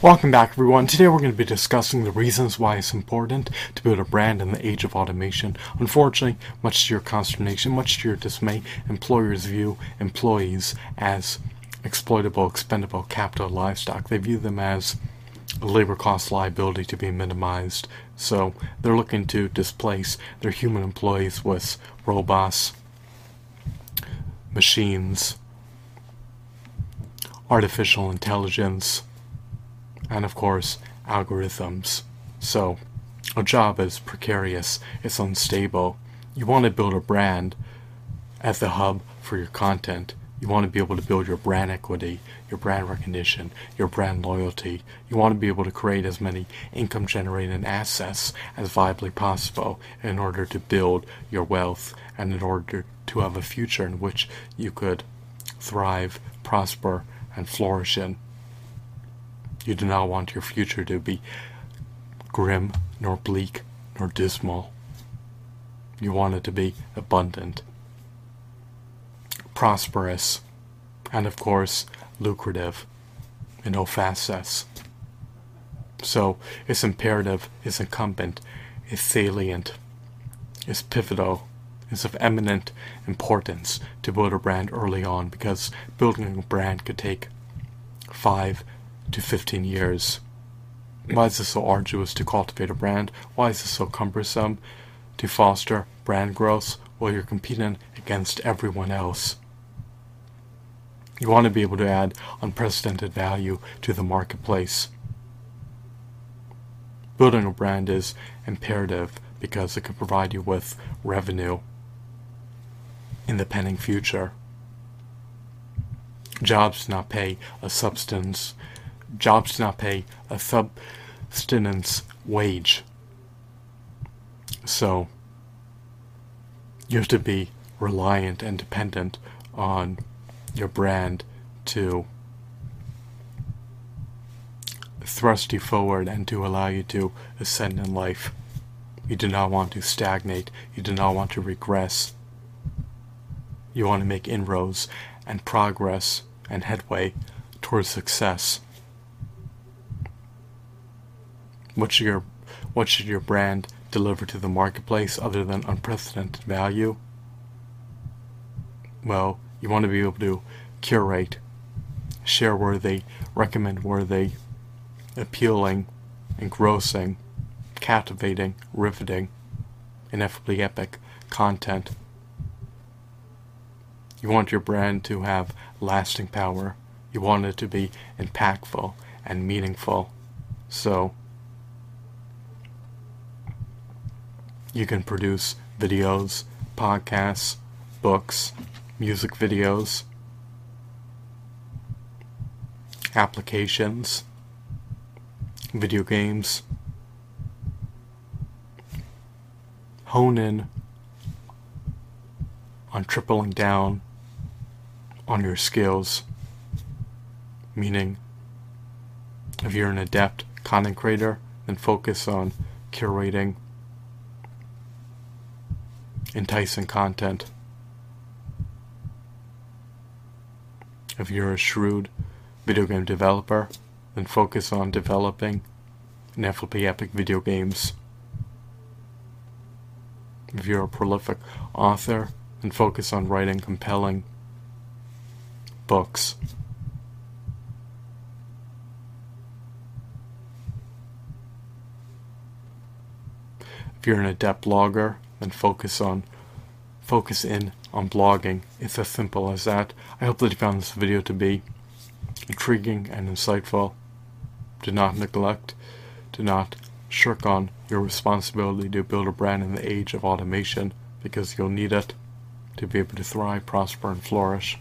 Welcome back everyone. Today we're going to be discussing the reasons why it's important to build a brand in the age of automation. Unfortunately, much to your consternation, much to your dismay, employers view employees as exploitable, expendable capital livestock. They view them as a labor cost liability to be minimized. So they're looking to displace their human employees with robots, machines, artificial intelligence, and of course algorithms. So a job is precarious, it's unstable. You want to build a brand as the hub for your content. You want to be able to build your brand equity, your brand recognition, your brand loyalty. You want to be able to create as many income generating assets as viably possible in order to build your wealth and in order to have a future in which you could thrive, prosper, and flourish in. You do not want your future to be grim, nor bleak, nor dismal. You want it to be abundant, prosperous, and of course, lucrative in all facets. So, it's imperative, it's incumbent, it's salient, it's pivotal, it's of eminent importance to build a brand early on because building a brand could take five, to 15 years. Why is this so arduous to cultivate a brand? Why is this so cumbersome to foster brand growth while you're competing against everyone else? You want to be able to add unprecedented value to the marketplace. Building a brand is imperative because it can provide you with revenue in the pending future. Jobs do not pay a substance jobs do not pay a subsistence wage. So you have to be reliant and dependent on your brand to thrust you forward and to allow you to ascend in life. You do not want to stagnate. You do not want to regress. You want to make inroads and progress and headway towards success. What should your what should your brand deliver to the marketplace other than unprecedented value? Well, you want to be able to curate, share worthy, recommend worthy, appealing, engrossing, captivating, riveting, ineffably epic content. You want your brand to have lasting power. You want it to be impactful and meaningful. So, You can produce videos, podcasts, books, music videos, applications, video games. Hone in on tripling down on your skills, meaning if you're an adept content creator, then focus on curating enticing content. If you're a shrewd video game developer, then focus on developing ineffably epic video games. If you're a prolific author, then focus on writing compelling books. If you're an adept blogger, and focus on focus in on blogging. It's as simple as that. I hope that you found this video to be intriguing and insightful. Do not neglect, do not shirk on your responsibility to build a brand in the age of automation because you'll need it to be able to thrive, prosper, and flourish.